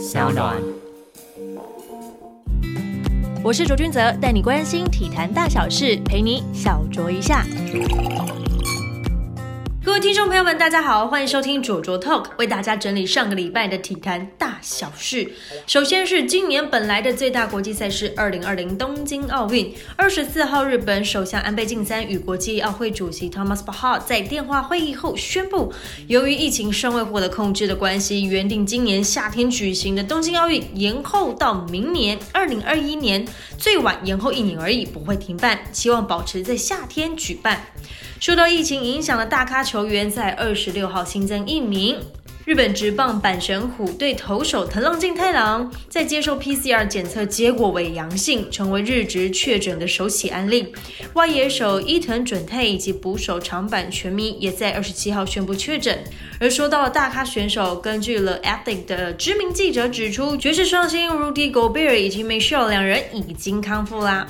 小暖。我是卓君泽，带你关心体坛大小事，陪你小酌一下。各位听众朋友们，大家好，欢迎收听卓卓 Talk，为大家整理上个礼拜的体坛大小事。首先是今年本来的最大国际赛事——二零二零东京奥运。二十四号，日本首相安倍晋三与国际奥会主席 Thomas Bach 在电话会议后宣布，由于疫情尚未获得控制的关系，原定今年夏天举行的东京奥运延后到明年二零二一年，最晚延后一年而已，不会停办，希望保持在夏天举办。受到疫情影响的大咖球员在二十六号新增一名。日本职棒阪神虎队投手藤浪静太郎在接受 PCR 检测结果为阳性，成为日职确诊的首起案例。外野手伊藤准太以及捕手长坂全弥也在二十七号宣布确诊。而说到了大咖选手，根据了 Athlete 的知名记者指出，爵士双星 Rudy Gobert 以及 Michelle 两人已经康复啦。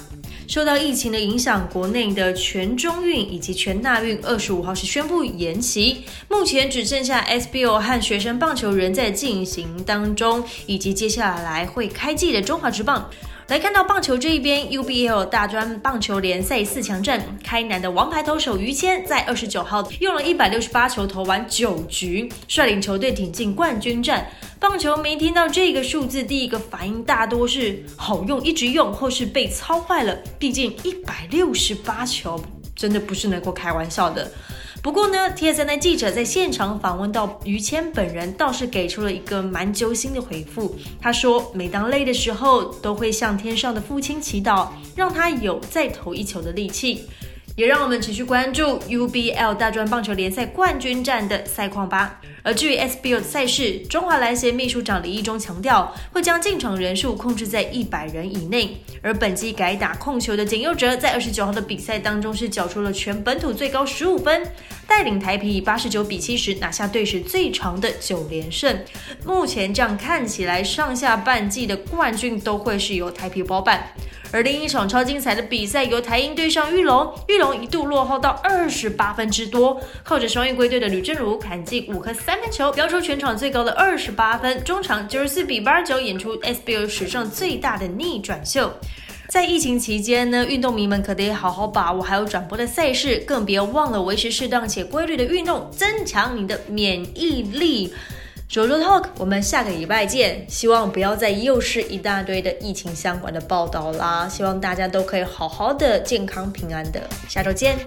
受到疫情的影响，国内的全中运以及全大运二十五号是宣布延期，目前只剩下 SBO 和学生棒球仍在进行当中，以及接下来会开季的中华职棒。来看到棒球这一边，UBL 大专棒球联赛四强战，开南的王牌投手于谦在二十九号用了一百六十八球投完九局，率领球队挺进冠军战。棒球迷听到这个数字，第一个反应大多是好用，一直用，或是被操坏了。毕竟一百六十八球真的不是能够开玩笑的。不过呢，TSN 的记者在现场访问到于谦本人，倒是给出了一个蛮揪心的回复。他说，每当累的时候，都会向天上的父亲祈祷，让他有再投一球的力气。也让我们持续关注 UBL 大专棒球联赛冠军战的赛况吧。而至于 SBL 赛事，中华篮协秘书长李义中强调，会将进场人数控制在一百人以内。而本季改打控球的简佑哲，在二十九号的比赛当中是缴出了全本土最高十五分，带领台皮以八十九比七十拿下队史最长的九连胜。目前这样看起来，上下半季的冠军都会是由台皮包办。而另一场超精彩的比赛，由台英对上玉龙，玉龙一度落后到二十八分之多，靠着双翼归队的吕正如砍进五颗三分球，飙出全场最高的二十八分，中场九十四比八十九演出 SBL 史上最大的逆转秀。在疫情期间呢，运动迷们可得好好把握还有转播的赛事，更别忘了维持适当且规律的运动，增强你的免疫力。JoJo talk，我们下个礼拜见。希望不要再又是一大堆的疫情相关的报道啦。希望大家都可以好好的、健康平安的。下周见。